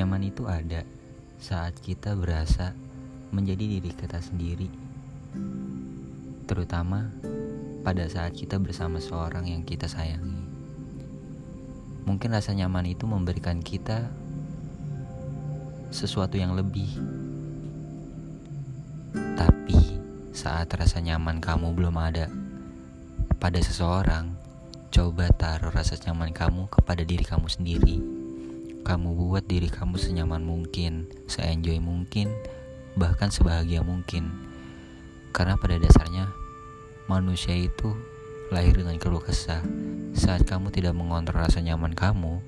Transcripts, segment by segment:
nyaman itu ada saat kita berasa menjadi diri kita sendiri, terutama pada saat kita bersama seorang yang kita sayangi. Mungkin rasa nyaman itu memberikan kita sesuatu yang lebih, tapi saat rasa nyaman kamu belum ada pada seseorang, coba taruh rasa nyaman kamu kepada diri kamu sendiri. Kamu buat diri kamu senyaman mungkin, seenjoy mungkin, bahkan sebahagia mungkin. Karena pada dasarnya manusia itu lahir dengan keluh kesah. Saat kamu tidak mengontrol rasa nyaman kamu,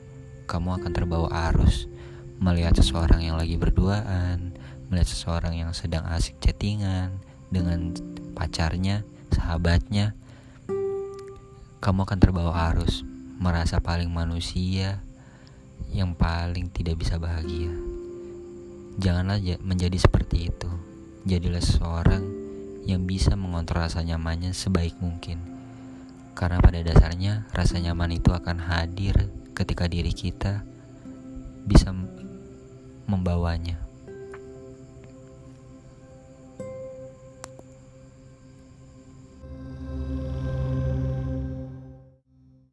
kamu akan terbawa arus melihat seseorang yang lagi berduaan, melihat seseorang yang sedang asik chattingan dengan pacarnya, sahabatnya. Kamu akan terbawa arus, merasa paling manusia, yang paling tidak bisa bahagia. Janganlah menjadi seperti itu. Jadilah seseorang yang bisa mengontrol rasa nyamannya sebaik mungkin. Karena pada dasarnya rasa nyaman itu akan hadir ketika diri kita bisa membawanya.